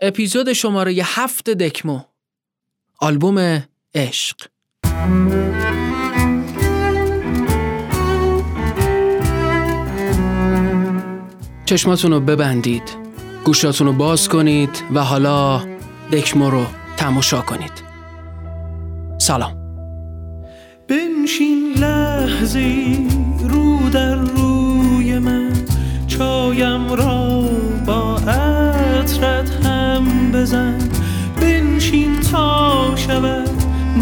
اپیزود شماره هفت دکمو. آلبوم عشق. چشماتون رو ببندید. گوشاتون رو باز کنید و حالا دکمو رو تماشا کنید. سلام. بنشین لحظی رو در روی من. چایم را با عطرت بزن. بنشین تا شود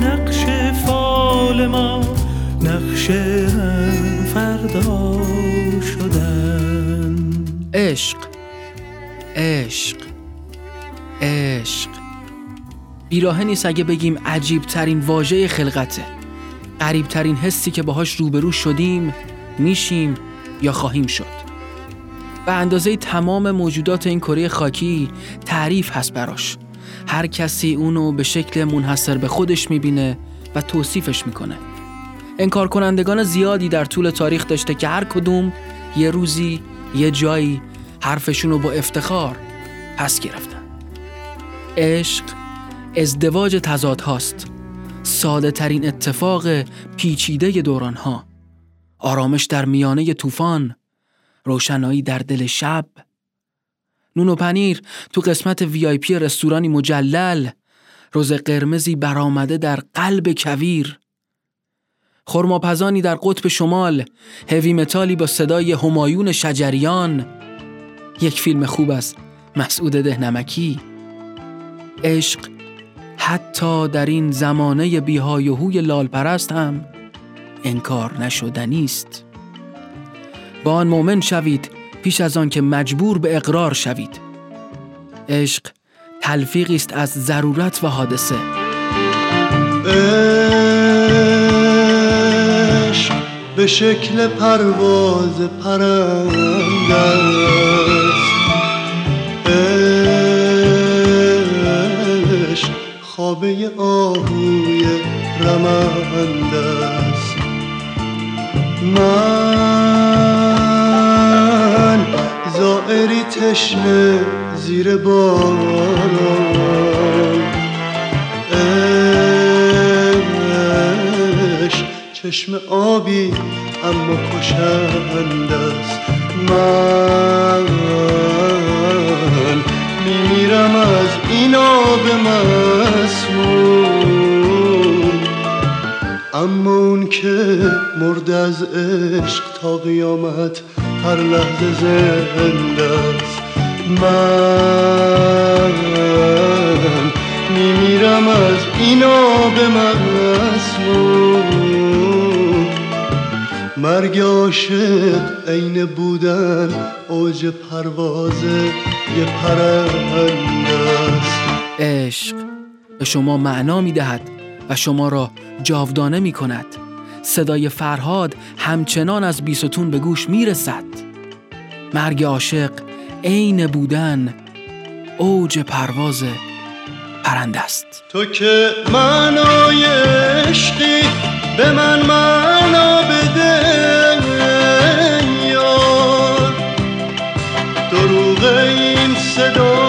نقش فال ما. نقش هم فردا شدن. عشق عشق عشق. بیراهه نیست اگه بگیم عجیب ترین واژه خلقته. قریب ترین حسی که باهاش روبرو شدیم میشیم یا خواهیم شد. به اندازه تمام موجودات این کره خاکی تعریف هست براش. هر کسی اونو به شکل منحصر به خودش می‌بینه و توصیفش می‌کنه. انکار کنندگان زیادی در طول تاریخ داشته که هر کدوم یه روزی یه جایی حرفشون رو با افتخار پس گرفتن. عشق ازدواج تضاد هاست. ساده ترین اتفاق پیچیده دوران ها آرامش در میانه طوفان روشنایی در دل شب. نون و پنیر تو قسمت وی آی پی رستورانی مجلل. روز قرمزی برآمده در قلب کویر. خرماپزانی در قطب شمال. هوی متالی با صدای همایون شجریان. یک فیلم خوب است مسعود دهنمکی. عشق حتی در این زمانه بیهای هوی لالپرست هم انکار نشدنی است. با آن مؤمن شوید پیش از آن که مجبور به اقرار شوید. عشق تلفیقی است از ضرورت و حادثه. عشق به شکل پرواز پرنده است. عشق خوابه آهوی رمنده است. من زائری تشنه زیر باران عشق چشم آبی اما کشنده است من. میمیرم از این آب مسموم. اما اون که مرد از عشق تا قیامت هر لحظه زنده است. من میمیرم از این آب مسموم. مرگ عاشق عین بودن اوج پرواز یه پرنده است. عشق به شما معنا می دهد و شما را جاودانه می کند صدای فرهاد همچنان از بیستون به گوش می رسد مرگ عاشق عین بودن اوج پرواز پرنده است. تو که معنای عشقی به من معنا بده یار. دروغ این صدا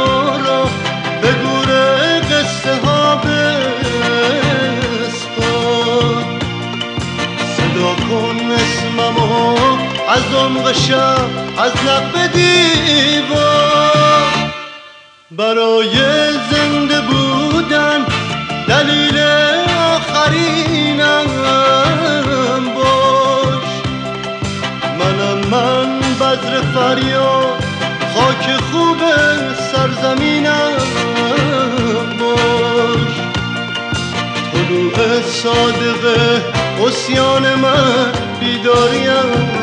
از عمق شب از لب دیوار. برای زنده بودن دلیل آخرینم باش. منم من بذر فریاد خاک خوب سرزمینم باش. طلوع صادقه اسیان من بیداریم.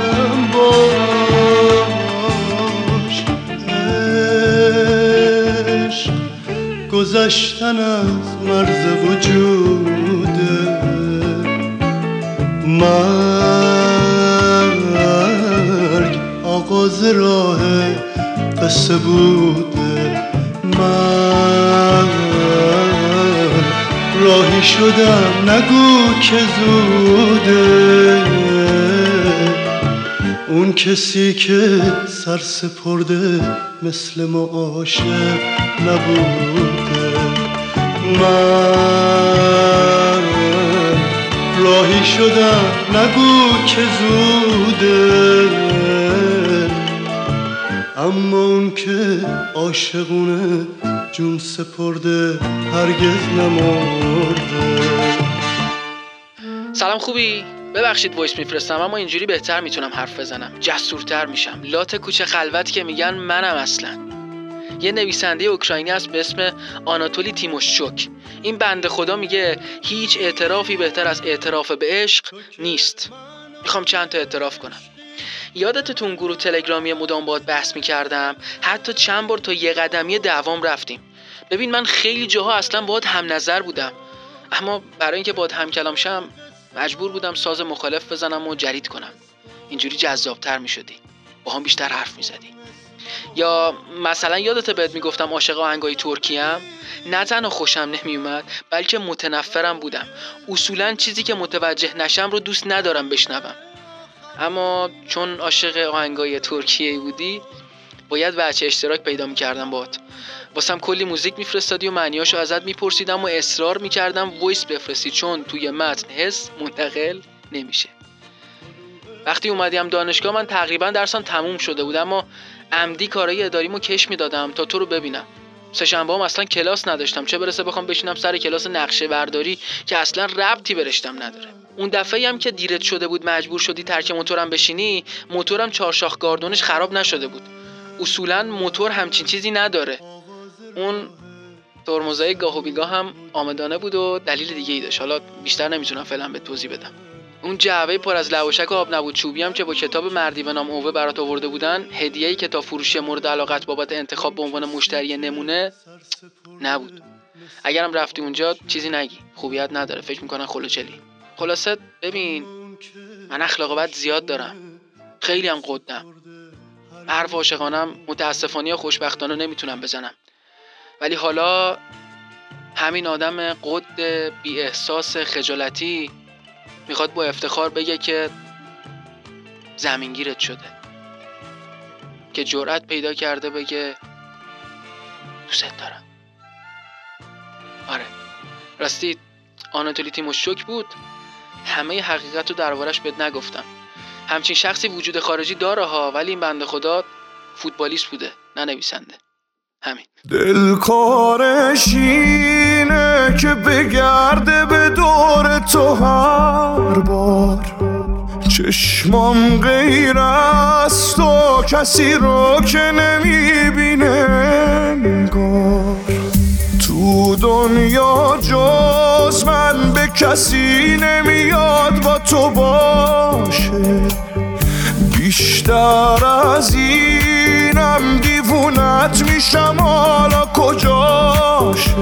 گذشتن از مرز وجوده مرگ آغاز راه قصه بوده من راهی شدم نگو که زوده. اون کسی که سر سپرده مثل ما عاشق نبوده. من راهی شدم نگو که زوده. اما اون که عاشقونه جون سپرده هرگز نمرده. سلام خوبی؟ ببخشید وایس میفرستم اما اینجوری بهتر می‌تونم حرف بزنم. جسورتر میشم. لات کوچه خلوت که میگن منم اصلا. یه نویسنده اوکراینی است به اسم آناتولی تیموشچوک. این بنده خدا میگه هیچ اعترافی بهتر از اعتراف به عشق نیست. می‌خوام چند تا اعتراف کنم. یادت تو اون گروه تلگرامی مدام باد بحث می‌کردم؟ حتی چند بار تا یه قدمی دوام رفتیم. ببین من خیلی جاها اصلا باید هم نظر بودم. اما برای اینکه باید هم کلام شم مجبور بودم ساز مخالف بزنم و جرید کنم. اینجوری جذابتر می‌شدی. با هم بیشتر حرف می‌زدی. یا مثلا یادته بهت می‌گفتم عاشق آهنگای ترکیم نه تنها خوشم نمیومد بلکه متنفرم بودم. اصولا چیزی که متوجه نشم رو دوست ندارم بشنوم. اما چون عاشق آهنگای ترکیه بودی باید وجه اشتراک پیدا می‌کردم بعد واسم کلی موزیک میفرستادی و معنیاشو ازت میپرسیدم و اصرار می‌کردم voice بفرستی چون توی متن حس منتقل نمیشه. وقتی اومدیم دانشگاه من تقریبا درسم تموم شده بود اما عمدی کارهای اداریمو کش می‌دادم تا تو رو ببینم. سهشنبه هم اصلا کلاس نداشتم چه برسه بخوام بشینم سر کلاس نقشه برداری که اصلا ربطی برشتم نداره. اون دفعه هم که دیرت شده بود مجبور شدی ترک موتورم بشینی موتورم چهارشاخ گاردونش خراب نشده بود. اصولا موتور همچین چیزی نداره. اون ترمزای گاه و بیگاه هم آمدانه بود و دلیل دیگه ای داشت. حالا بیشتر نمی‌تونم فعلا به توضیح بدم. اون جعبه پر از لواشک و آب نبود. چوبی هم که با کتاب مردی به نام اوه برات آورده بودن هدیه کتاب فروشی مورد علاقت بابت انتخاب به عنوان مشتری نمونه نبود. اگرم رفتی اونجا چیزی نگی. خوبیت نداره. فکر می‌کنن خلوچلی. خلاصه ببین من اخلاق بد زیاد دارم. خیلی هم قدم. حرف عاشقانم متاسفانه یا خوشبختانه نمی‌تونم بزنم. ولی حالا همین آدم قد بی احساس خجالتی می‌خواد با افتخار بگه که زمینگیرت شده. که جرأت پیدا کرده بگه دوست دارم. آره. راستی آناتولی تیموشوک بود. همه حقیقت رو دربارش بهت نگفتم. همچین شخصی وجود خارجی داره ها ولی این بنده خدا فوتبالیست بوده نه نویسنده. همین. دل کارش اینه که بگرده به دور تو هر بار. چشمام غیر از تو کسی رو که نمی‌بینه انگار تو دنیا جز من به کسی نمیاد با تو باشه. بیشتر از اینم دیوونت میشم. حالا کجاشه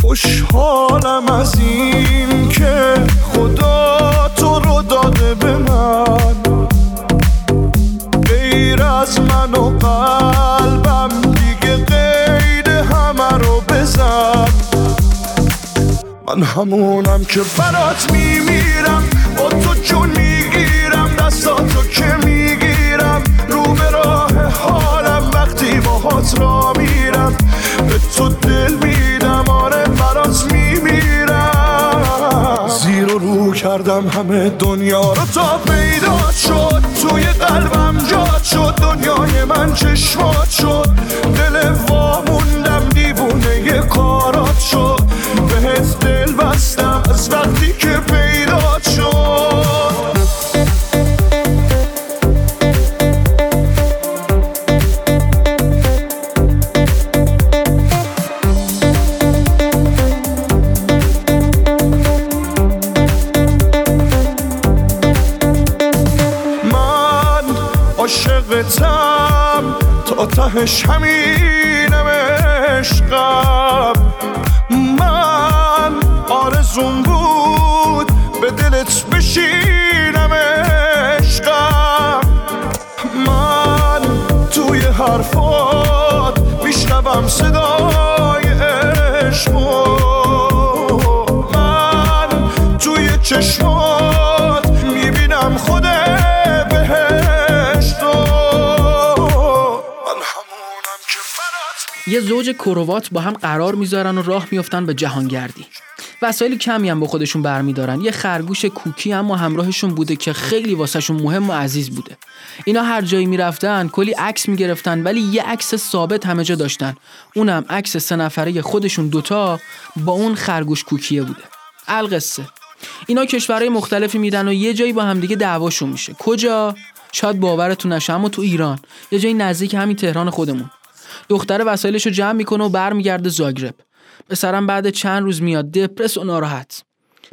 خوشحالم از این که خدا تو رو داده به من. غیر از من و قلبم من همونم که برات میمیرم با تو جون می‌گیرم دستاتو که می‌گیرم رو به راه حالم وقتی باهات را میرم. به تو دل میدم آره برات میمیرم. زیر و رو کردم همه دنیا رو تا پیدا شد. توی قلبم جاد شد دنیای من چشمات شد. دل زوج کروات با هم قرار می‌ذارن و راه میفتن به جهانگردی. وسایل کمی هم با خودشون برمیدارن. یه خرگوش کوکی اما همراهشون بوده که خیلی واسهشون مهم و عزیز بوده. اینا هر جایی می‌رفتن کلی عکس می‌گرفتن ولی یه عکس ثابت همه جا داشتن. اونم عکس سه نفره خودشون دوتا با اون خرگوش کوکیه بوده. القصه. اینا کشورهای مختلفی میدن و یه جایی با همدیگه دعواشون میشه. کجا؟ شاید باورتون نشه اما تو ایران. یه جایی نزدیک همین تهران خودمون. دختر وسایلش رو جمع می‌کنه و برمیگرده زاگرب. پسرم بعد چند روز میاد دپرس و ناراحت.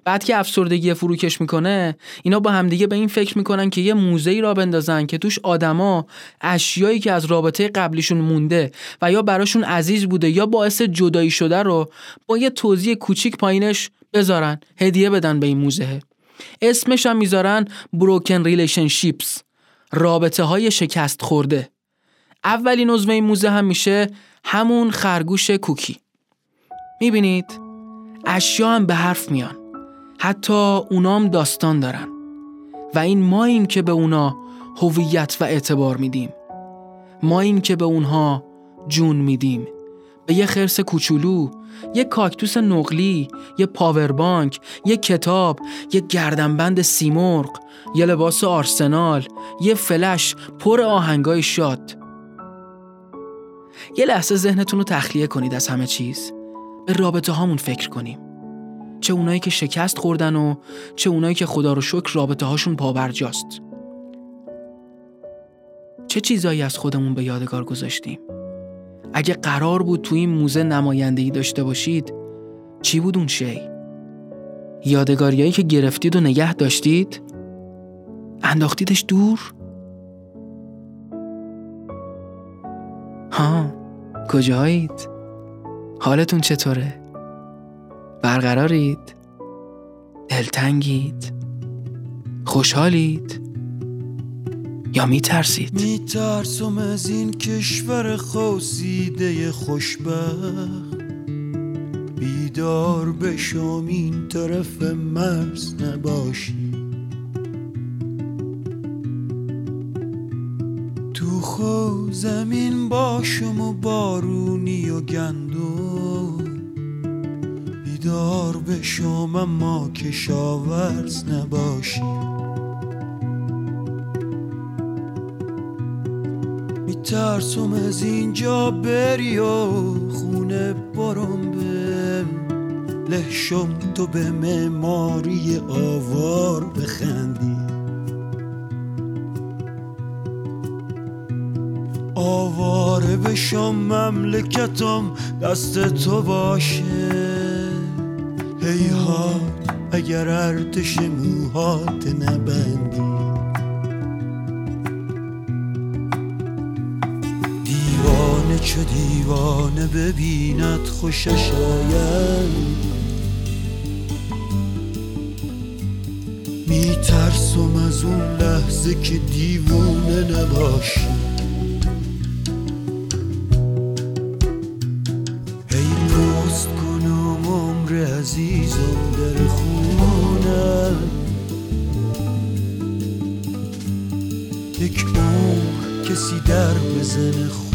بعد که افسردگی فروکش می‌کنه اینا با همدیگه به این فکر می‌کنن که یه موزه را بندازن که توش آدما اشیایی که از رابطه قبلیشون مونده و یا براشون عزیز بوده یا باعث جدایی شده رو با یه توضیح کوچیک پایینش بذارن هدیه بدن به این موزه. اسمش هم می‌ذارن Broken Relationships رابطه های شکست خورده اولین عضو این موزه هم میشه همون خرگوش کوکی. می‌بینید؟ اشیا هم به حرف میان. حتی اونام داستان دارن. و این ماییم که به اونا هویت و اعتبار میدیم. ما این که به اونها جون میدیم. به یه خرس کوچولو یه کاکتوس نقلی یه پاوربانک یه کتاب یه گردنبند سیمرغ یه لباس آرسنال یه فلش پر آهنگای شاد. یه لحظه ذهنتون رو تخلیه کنید از همه چیز به رابطه هامون فکر کنیم چه اونایی که شکست خوردن و چه اونایی که خدا رو شکر رابطه هاشون پابرجاست چه چیزایی از خودمون به یادگار گذاشتیم اگه قرار بود تو این موزه نمایندگی داشته باشید چی بود اون شی؟ یادگاریایی که گرفتید و نگه داشتید؟ انداختیدش دور؟ ها کجایید؟ حالتون چطوره؟ برقرارید؟ دلتنگید؟ خوشحالید؟ یا میترسید؟ میترسم از این کشور خوزیده خوشبخت بیدار بشم این طرف مرز نباشی تو خو زمین باشم و بارونی و گندو بیدار بشم اما کشاورز نباشی. میترسم از اینجا بری و خونه برم به لحشم تو به معماری آوار بخندی. آواره بشم مملکتم دست تو باشه. هیهات اگر ارتش موهات نبندی. دیوانه چه دیوانه ببیند خوشش آید. میترسم از اون لحظه که دیوونه نباشی. در بزن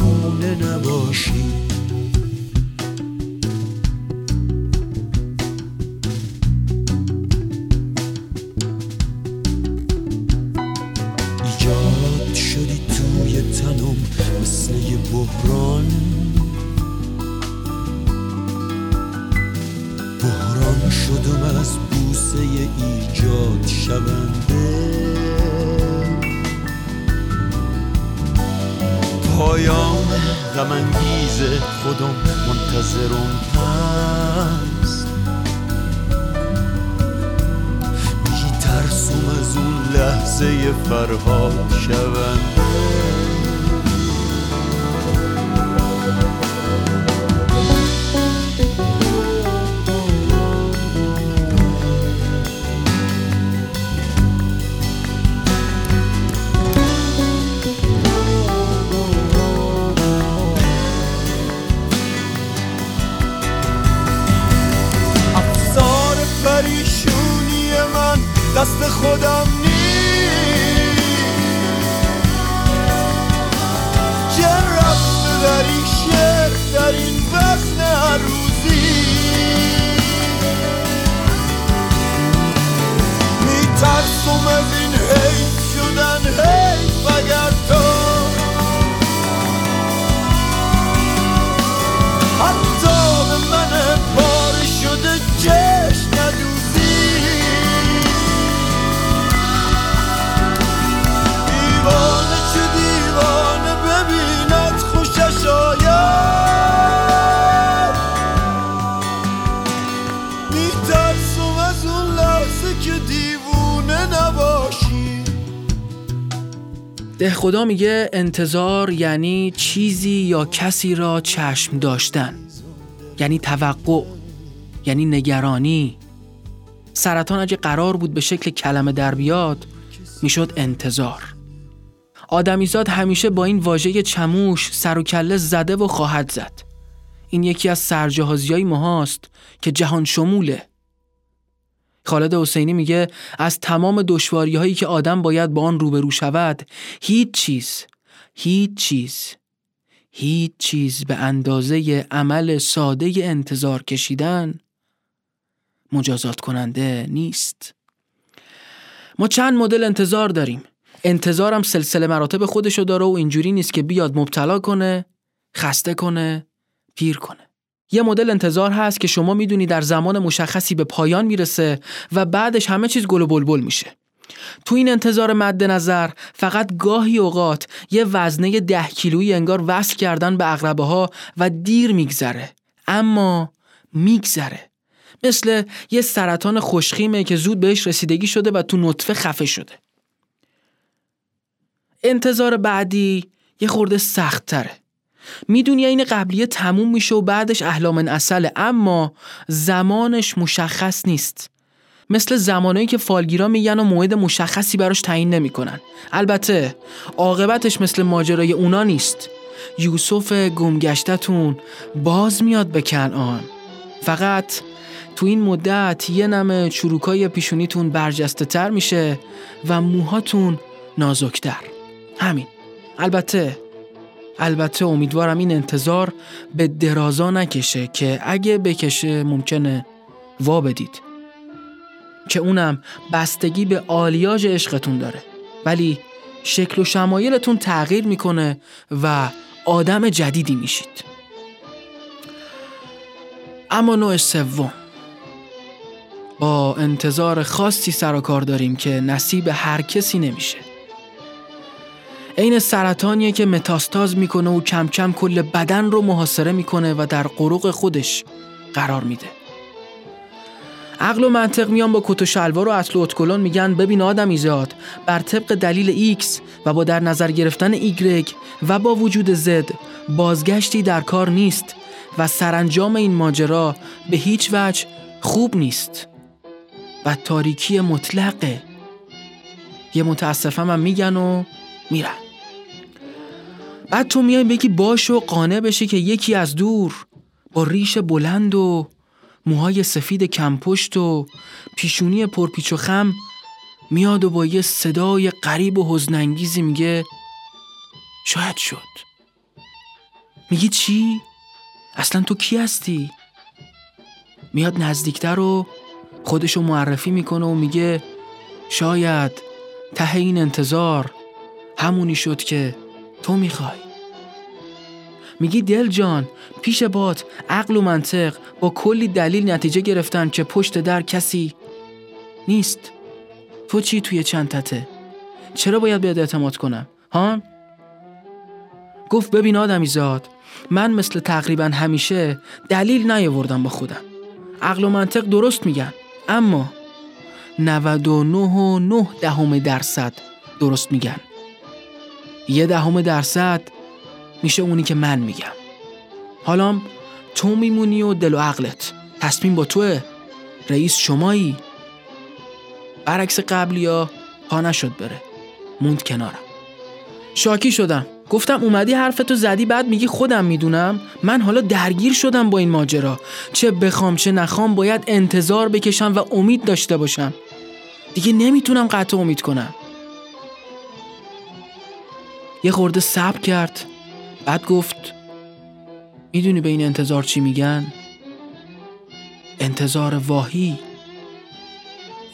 پایان غم انگیز خودم منتظرم هست. میترسم از اون لحظه فرهاد شونده ده خدا میگه انتظار یعنی چیزی یا کسی را چشم داشتن. یعنی توقع یعنی نگرانی. سرطان اگه قرار بود به شکل کلمه در بیاد می‌شد انتظار. آدمیزاد همیشه با این واژه چموش سر و کله زده و خواهد زد. این یکی از سرجهازی ماهاست که جهان شموله. خالد حسینی میگه از تمام دشواری هایی که آدم باید با آن روبرو شود هیچ چیز هیچ چیز هیچ چیز به اندازه عمل ساده انتظار کشیدن مجازات کننده نیست. ما چند مدل انتظار داریم. انتظارم سلسله مراتب خودشو داره و اینجوری نیست که بیاد مبتلا کنه خسته کنه پیر کنه. یه مدل انتظار هست که شما می‌دونی در زمان مشخصی به پایان می‌رسه و بعدش همه چیز گل و بلبل میشه. تو این انتظار مد نظر فقط گاهی اوقات یه وزنه ده کیلویی انگار وصل کردن به اقربه ها و دیر میگذره. اما میگذره. مثل یه سرطان خوشخیمه که زود بهش رسیدگی شده و تو نطفه خفه شده. انتظار بعدی یه خورده سخت تره. می‌دونی این قبلیه تموم میشه و بعدش احلام اصله اما زمانش مشخص نیست. مثل زمانایی که فالگیرا میگن و موعد مشخصی براش تعیین نمی‌کنن. البته عاقبتش مثل ماجرای اونا نیست. یوسف گمگشتتون باز میاد به کنعان. فقط تو این مدت یه نمه چروکای پیشونیتون برجسته تر میشه و موهاتون نازکتر. همین. البته البته امیدوارم این انتظار به درازا نکشه که اگه بکشه ممکنه وا بدید. که اونم بستگی به آلیاژ عشقتون داره. ولی شکل و شمایلتون تغییر می‌کنه و آدم جدیدی میشید. اما نوع سوم. با انتظار خاصی سر و کار داریم که نصیب هر کسی نمیشه. عین سرطانیه که متاستاز می‌کنه و کم کم کل بدن رو محاصره می‌کنه و در قروق خودش قرار میده. عقل و منطق میان با کت و شلوار و اصل اتکلون میگن ببین آدم ایزاد بر طبق دلیل X و با در نظر گرفتن Y و با وجود Z بازگشتی در کار نیست و سرانجام این ماجرا به هیچ وجه خوب نیست. و تاریکی مطلقه. یه متاسفم هم میگن و میرن. بعد تو میای بگی باش و قانع بشی که یکی از دور با ریش بلند و موهای سفید کمپشت و پیشونی پرپیچ و خم میاد و با یه صدای قریب و حزنانگیزی میگه شاید شد میگی چی؟ اصلا تو کی هستی؟ میاد نزدیکتر و خودشو معرفی می‌کنه و میگه شاید ته این انتظار همونی شد که تو می‌خوای میگی دل جان پیش بات عقل و منطق با کلی دلیل نتیجه گرفتن که پشت در کسی نیست. تو چی توی چند تته؟ چرا باید بهت اعتماد کنم؟ ها؟ گفت ببین آدمی زاد من مثل تقریبا همیشه دلیل نیاوردم با خودم. عقل و منطق درست میگن اما 99 و 9 دهم درصد درست میگن. یه دهم درصد میشه اونی که من میگم. حالا تو میمونی و دل و عقلت. تصمیم با توه. رئیس شمایی. برعکس قبلی ها پا نشد بره. موند کنارم. شاکی شدم. گفتم اومدی حرفتو زدی بعد میگی خودم می‌دونم. من حالا درگیر شدم با این ماجرا. چه بخوام چه نخوام باید انتظار بکشم و امید داشته باشم. دیگه نمی‌تونم قطع امید کنم. یه خورده صبر کرد. بعد گفت می‌دونی به این انتظار چی میگن؟ انتظار واهی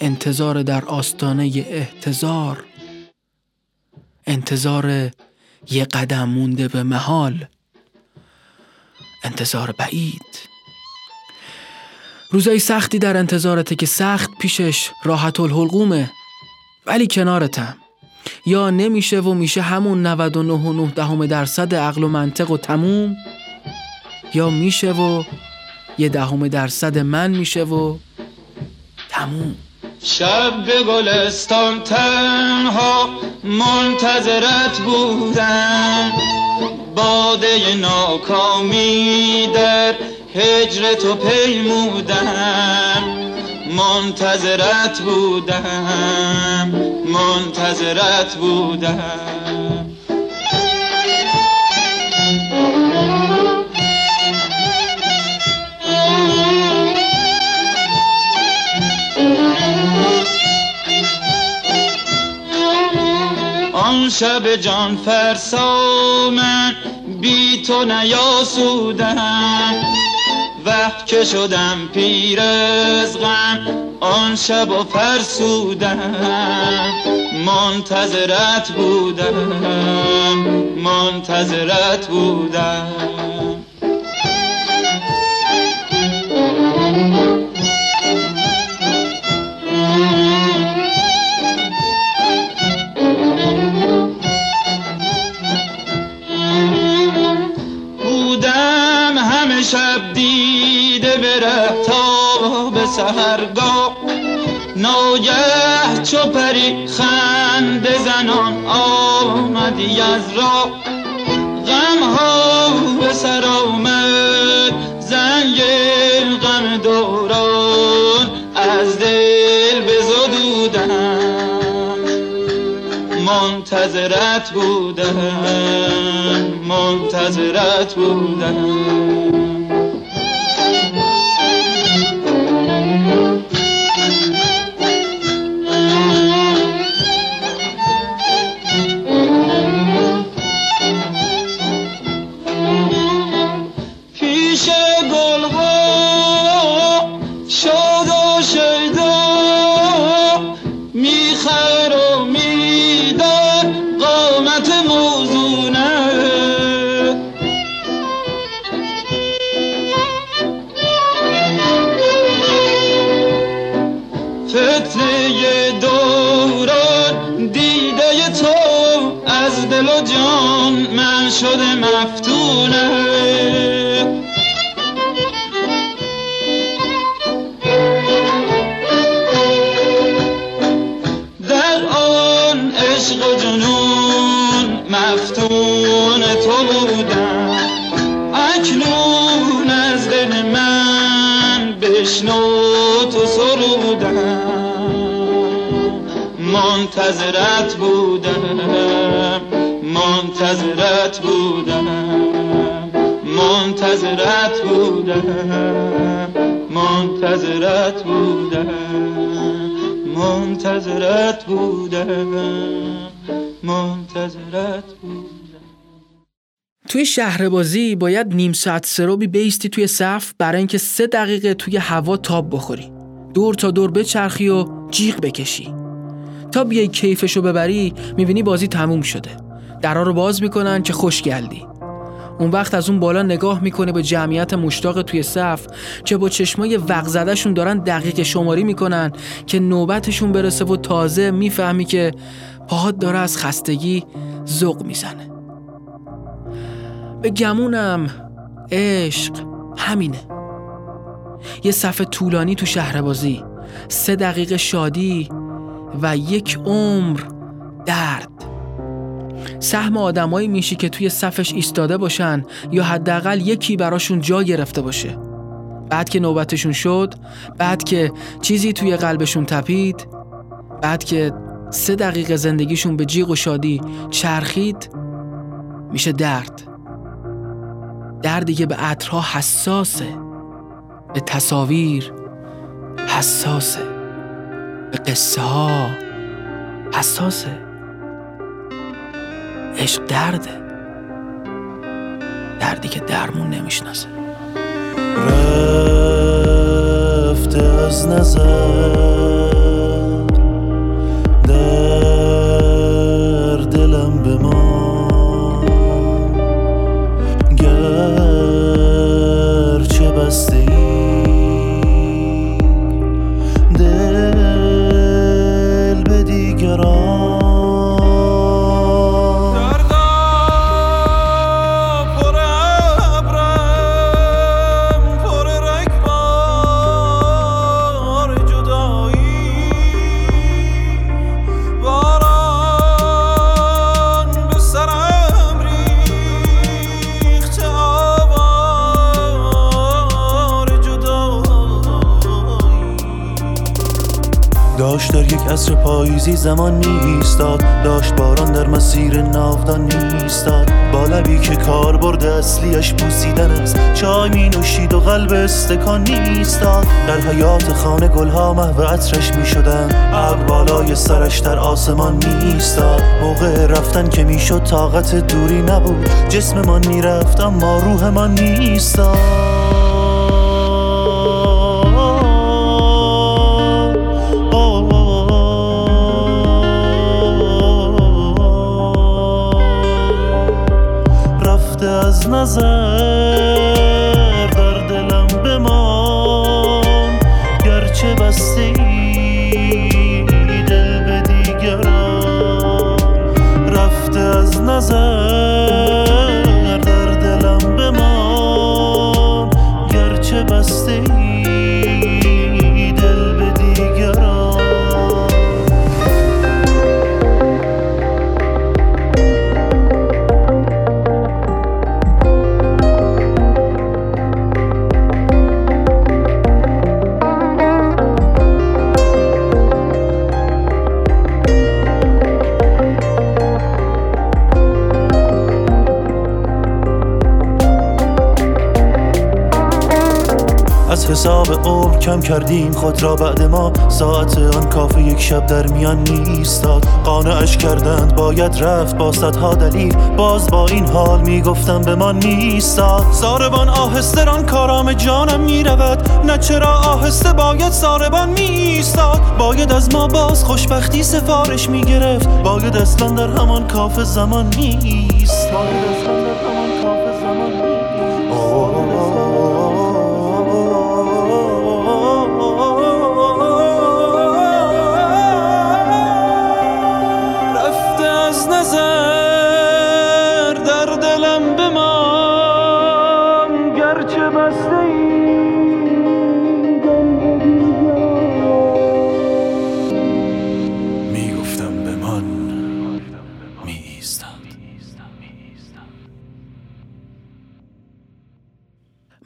انتظار در آستانه احتضار انتظار یه قدم مونده به محال انتظار بعید روزای سختی در انتظارته که سخت پیشش راحت الحلقومه ولی کنارتم یا نمیشه و میشه همون 99 دهم درصد عقل و منطق و تموم؟ یا میشه و یه دهم درصد من میشه و تموم؟ شب به گلستان تنها منتظرت بودم. باده ناکامی در هجر تو پیمودم. منتظرت بودم منتظرت بودم. آن شب جان فرسا من بی تو نیاسودم. وقت که شدم پیر از غم آن شب و فرسودم. منتظرت بودم منتظرت بودم. سهرگاه ناگه چو پری خنده زنان آمدی از راه. غم ها به سر آمد زنگ غم دوران از دل بزدودم منتظرت بودم منتظرت بودم بشنو تو سرودم منتظرت بودم منتظرت بودم منتظرت بودم منتظرت بودم منتظرت بودم منتظرت بودم. توی شهر بازی باید نیم ساعت سروبی بیستی توی صف برای اینکه سه دقیقه توی هوا تاب بخوری. دور تا دور بچرخی و جیغ بکشی. تا بیای کیفشو ببری می‌بینی بازی تموم شده. درا رو باز می‌کنن که خوش گلدی. اون وقت از اون بالا نگاه می‌کنه به جمعیت مشتاق توی صف که با چشمای وق شون دارن دقیقه شماری می‌کنن که نوبتشون برسه و تازه می‌فهمی که پاهات داره از خستگی ذوق می‌زنه. به گمونم. عشق. همینه. یه صف طولانی تو شهر بازی سه دقیقه شادی و یک عمر درد. سهم آدمایی میشی که توی صفش ایستاده باشن یا حداقل یکی براشون جا گرفته باشه. بعد که نوبتشون شد بعد که چیزی توی قلبشون تپید بعد که سه دقیقه زندگیشون به جیغ و شادی چرخید میشه درد. دردی که به عطرها حساسه به تصاویر حساسه به قصه ها حساسه. عشق درده. دردی که درمون نمی‌شناسه. رفته از نظر عصر پاییزی زمان میستاد داشت باران در مسیر ناودان میستاد با لبی که کار برده اصلیش بوسیدن است. چای می نوشید و قلب استکان نیستاد در حیات خانه گلها محو عطرش می شدن. ابر بالای سرش در آسمان میستاد موقع رفتن که می‌شد طاقت دوری نبود. جسممان می‌رفت اما روحمان نیستاد. از حساب عمر کم کردیم خود را بعد ما. ساعت آن کافه یک شب در میان نیستاد قانعش کردند باید رفت با صدها دلیل. باز با این حال می‌گفتم به ما نیستاد ساربان آهسته ران کارام جانم می‌رود. نه چرا آهسته باید ساربان میستاد باید از ما باز خوشبختی سفارش می‌گرفت. باید اصلا در همان کافه زمان نیست باید اصلا در همان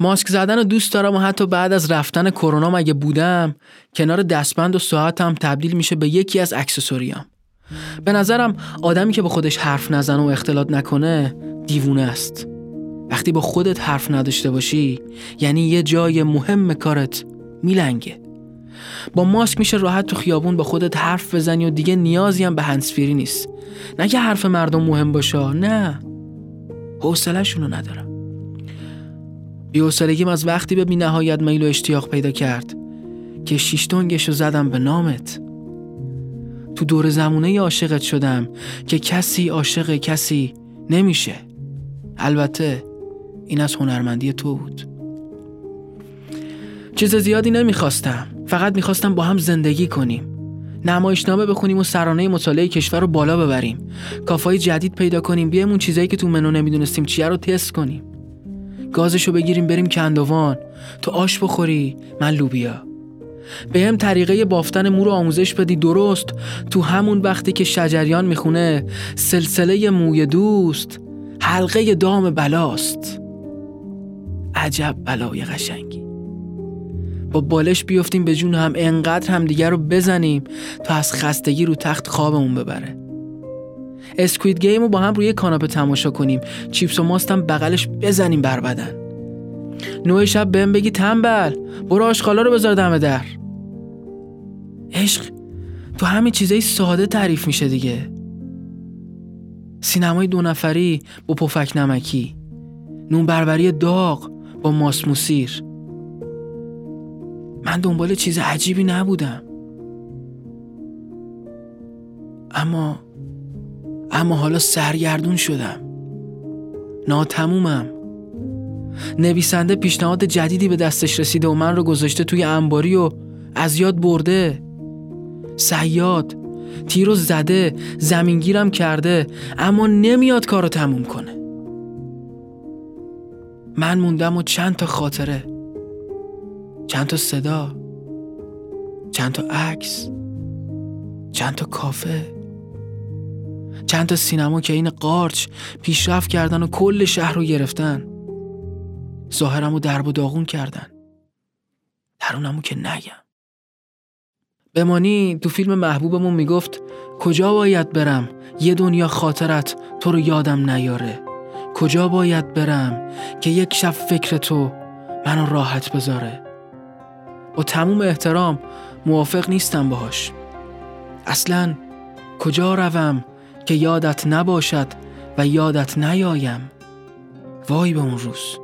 ماسک زدن رو دوست دارم و حتی بعد از رفتن کرونا مگه بودم کنار دستبند و ساعتم تبدیل میشه به یکی از اکسسوریام. به نظرم آدمی که با خودش حرف نزنه و اختلاط نکنه دیوونه است. وقتی با خودت حرف نداشته باشی یعنی یه جای مهم کارت میلنگه. با ماسک میشه راحت تو خیابون با خودت حرف بزنی و دیگه نیازی هم به هنسفیری نیست. نه که حرف مردم مهم باشه نه. حوصله‌شون رو ندارم. بی‌حوصلگیم از وقتی به بی‌نهایت میل و اشتیاق پیدا کرد که شیش تنگش رو زدم به نامت. تو دور زمونه عاشقت شدم که کسی عاشق کسی نمیشه. البته این از هنرمندی تو بود. چیز زیادی نمی‌خواستم. فقط می‌خواستم با هم زندگی کنیم. نمایشنامه بخونیم و سرانه مطالعه کشور رو بالا ببریم. کافای جدید پیدا کنیم بیایم چیزایی که تو منو نمی‌دونستیم چیه رو تست کنیم. گازشو بگیریم بریم کندوان. تو آش بخوری من لوبیا. به هم طریقه بافتن مو رو آموزش بدی درست. تو همون وقتی که شجریان می‌خونه سلسله موی دوست حلقه دام بلاست. عجب بلای قشنگی. با بالش بیفتیم به جون هم انقدر هم دیگر رو بزنیم تا از خستگی رو تخت خوابمون ببره. اسکوید گیم رو با هم روی کاناپه تماشا کنیم. چیپس و ماستم بغلش بزنیم بر بدن. نوع شب بهم بگی تنبل. برو آشغالا رو بذار دم در. عشق تو همین چیزای ساده تعریف میشه دیگه. سینمای دو نفری با پفک نمکی. نون بربری داغ با ماسموسیر من دنبال چیز عجیبی نبودم. اما اما حالا سرگردون شدم. ناتمومم. نویسنده پیشنهاد جدیدی به دستش رسیده و من رو گذاشته توی انباری و از یاد برده. سیاد تیر و زده زمینگیرم کرده اما نمیاد کارو تموم کنه. من موندم و چند تا خاطره. چند تا صدا. چند تا عکس. چند تا کافه. چند تا سینما که این قارچ پیشرفت کردن و کل شهر رو گرفتن. ظاهرمو درب و داغون کردن. درونمو که نگم. بمانی تو فیلم محبوبمون می‌گفت کجا باید برم؟ یه دنیا خاطرت تو رو یادم نیاره. کجا باید برم که یک شب فکر تو منو راحت بذاره؟ با تموم احترام موافق نیستم باهاش. اصلا کجا روم؟ که یادت نباشد و یادت نیایم. وای به اون روز.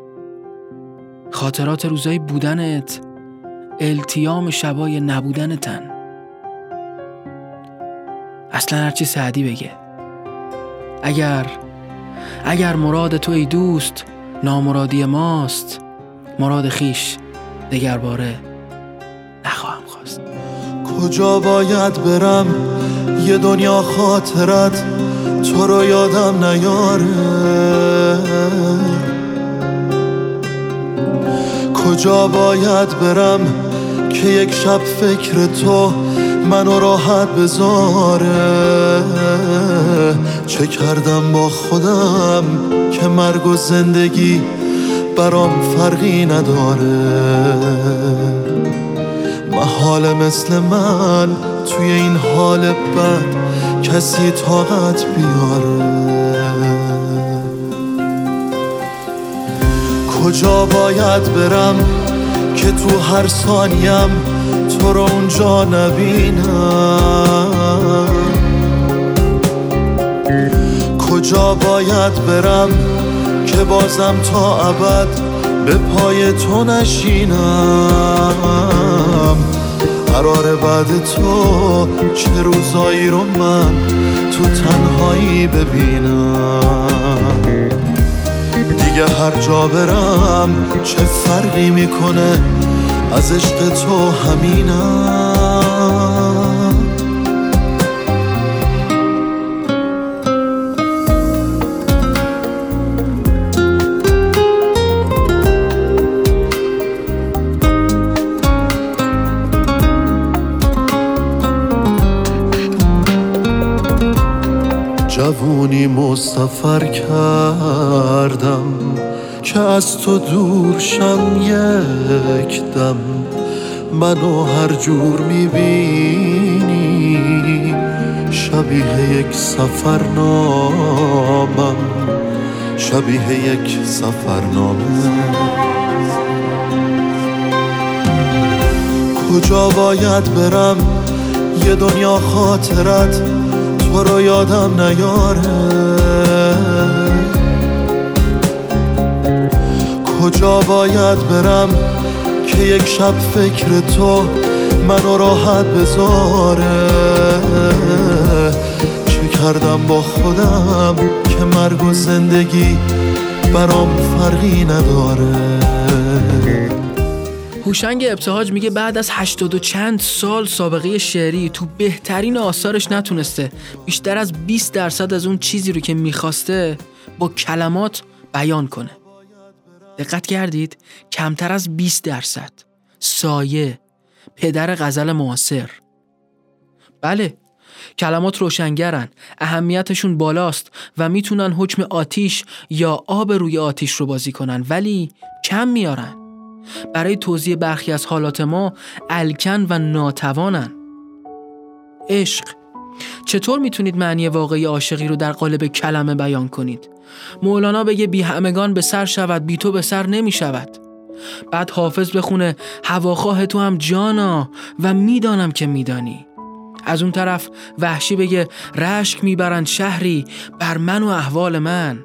خاطرات روزای بودنت التیام شبای نبودنتن. اصلا هرچی سعدی بگه. اگر اگر مراد تو ای دوست نامرادی ماست مراد خیش دگر باره نخواهم خواست. کجا باید برم؟ یه دنیا خاطرت تو رو یادم نیاره. کجا باید برم که یک شب فکر تو منو راحت بذاره؟ چه کردم با خودم که مرگ و زندگی برام فرقی نداره؟ محال مثل من توی این حال بد کسی طاقت بیاره. کجا باید برم که تو هر ثانیم تو رو اونجا نبینم؟ کجا باید برم که بازم تا ابد به پای تو نشینم؟ قرار بعد تو چه روزایی رو من تو تنهایی ببینم؟ دیگه هر جا برم چه فرقی می‌کنه؟ از عشق تو همینم. جوونی مستفر کردم که از تو دور شم یک دم. منو هر جور می‌بینی شبیه یک سفرنامم. شبیه یک سفرنامه. کجا باید برم؟ یه دنیا خاطرت تو رو یادم نیاره. کجا باید برم که یک شب فکر تو منو راحت بذاره؟ چه کردم با خودم که مرگ و زندگی برام فرقی نداره؟ هوشنگ ابتهاج میگه بعد از هشتاد و چند سال سابقه شعری تو بهترین آثارش نتونسته. بیشتر از 20 درصد از اون چیزی رو که می‌خواسته با کلمات بیان کنه. دقت کردید؟ کمتر از 20 درصد. سایه. پدر غزل معاصر. بله کلمات روشنگرن. اهمیتشون بالاست و می‌تونن حکم آتیش یا آب روی آتیش رو بازی کنن ولی کم میارن. برای توضیح برخی از حالات ما الکن و ناتوانن. عشق. چطور می‌تونید معنی واقعی عاشقی رو در قالب کلمه بیان کنید؟ مولانا بگه بی همگان به سر شود بی تو به سر نمی شود. بعد حافظ بخونه هواخواه تو هم جانا و می‌دانم که میدانی. از اون طرف وحشی بگه رشک می‌برند شهری بر من و احوال من.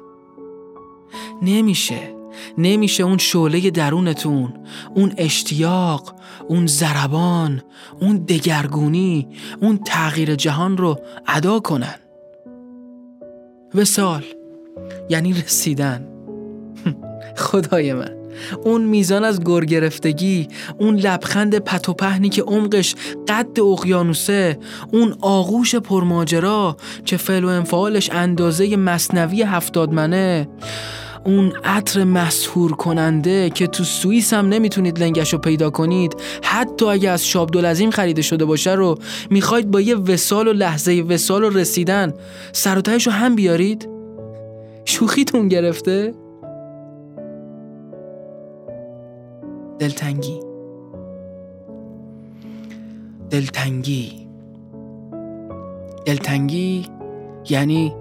نمیشه. نمیشه اون شعله درونتون اون اشتیاق اون زربان اون دگرگونی اون تغییر جهان رو ادا کنن. وسال یعنی رسیدن. خدای من اون میزان از گر گرفتگی اون لبخند پت و پهنی که عمقش قد اقیانوسه اون آغوش پرماجرا که فعل و انفعالش اندازه مصنوی هفتاد منه اون عطر مسهور کننده که تو سوئیس هم نمی‌تونید لنگش رو پیدا کنید حتی اگه از شاب دولزیم خریده شده باشه رو می‌خواید با یه وسال و لحظه وسال و رسیدن سر رو هم بیارید؟ شوخیتون گرفته؟ دلتنگی دلتنگی دلتنگی یعنی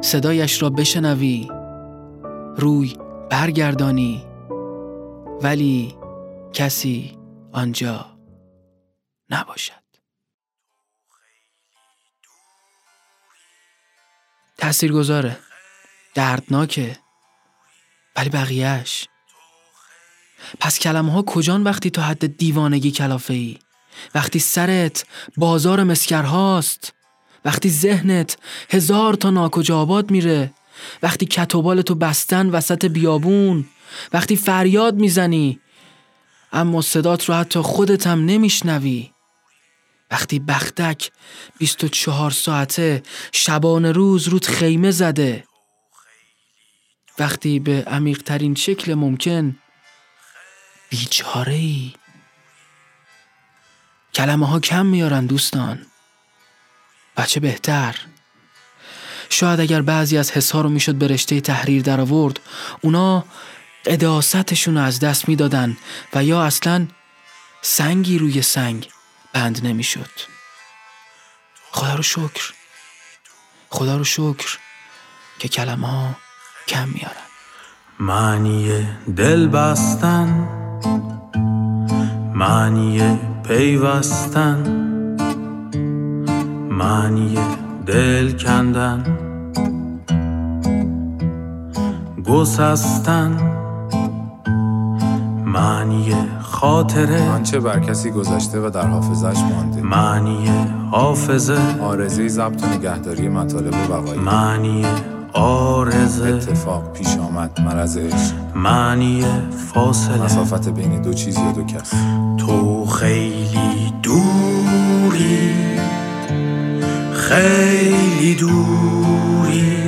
صدایش را بشنوی روی برگردانی ولی کسی آنجا نباشد. تأثیر گذاره دردناکه ولی بقیهش پس کلمه ها کجان وقتی تا حد دیوانگی کلافه ای وقتی سرت بازار مسکرهاست وقتی ذهنت هزار تا ناکجا آباد میره وقتی کتوبالتو بستن وسط بیابون وقتی فریاد می‌زنی اما صدات رو حتی خودت هم نمیشنوی. وقتی بختک 24 ساعته شبان روز رود خیمه زده. وقتی به عمیقترین شکل ممکن بیچاره ای کلمه ها کم میارن دوستان. بچه بهتر. شاید اگر بعضی از حسها رو می‌شد به رشته تحریر در آورد اونا قداستشون رو از دست می‌دادن و یا اصلا سنگی روی سنگ بند نمی‌شد. خدا رو شکر. خدا رو شکر که کلمه ها کم میارن معنی دل بستن معنی پیوستن معنی دل کندن. گسستن. معنی خاطره. آنچه بر کسی گذشته و در حافظش مانده. معنی حافظه. آرزه ضبط و نگهداری مطالب و بقایی معنی آرزه. اتفاق پیش آمد مرض معنی فاصله. مسافت بین دو چیز یا دو کس. تو خیلی دوری. خیلی دوری.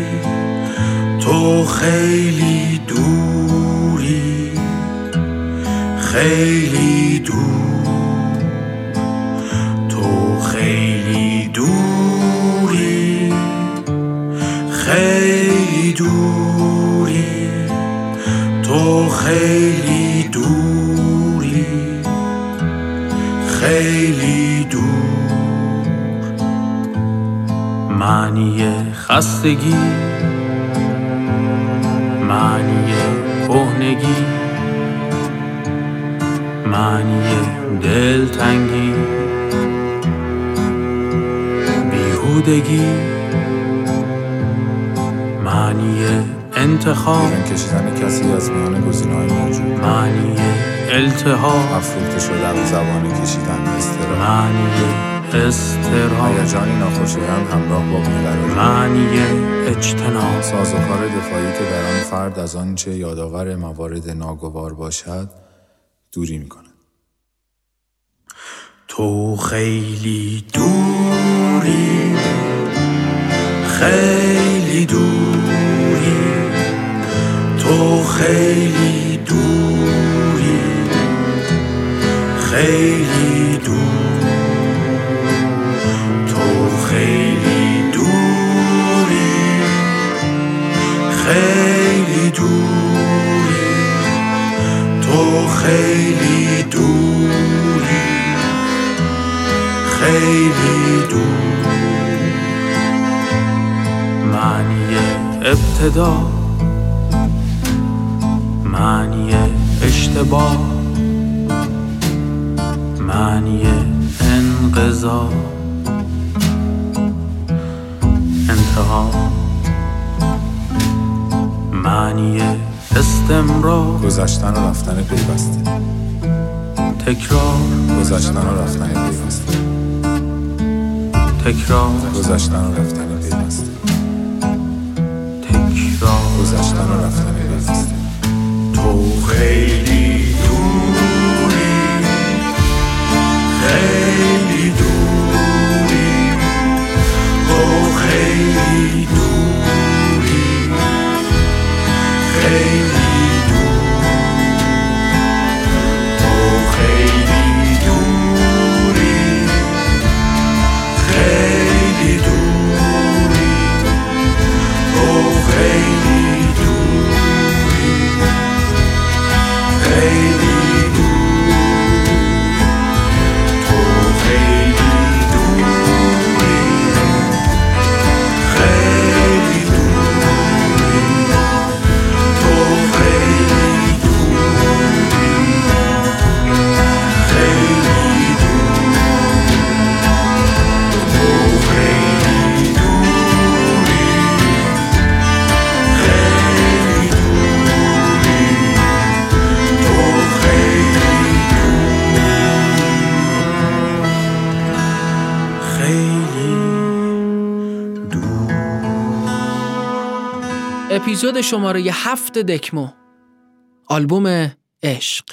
تو خیلی دوری خیلی دور. تو خیلی دوری خیلی دوری. تو خیلی دوری خیلی دور. معنی خستگی معنی کهنگی. معنی دلتنگی. بیهودگی. معنی انتخاب. بیرون کشیدن کسی از میان گزینه‌های موجود. معنی التهاب. افروخته شدن و زبانه کشیدن استرا معنی استراب هیجانی ناخوشایند همراه با بیقراری. معنی اجتناب. سازوکار دفاعی که در آن فرد از آنچه یادآور موارد ناگوار باشد دوری می‌کند. تو خیلی دوری خیلی دوری. تو خیلی دوری خیلی دور خیلی دوری تو خیلی دوری خیلی دور معنی ابتدا معنی اشتباه معنی انقضا. ها معنی استمرار. گذشتن و رفتن پیوسته. تکرار. گذشتن و رفتن پیوسته. تکرار. گذشتن و رفتن پیوسته. تکرار. گذشتن و رفتن شماره هفت دکمو. آلبوم عشق.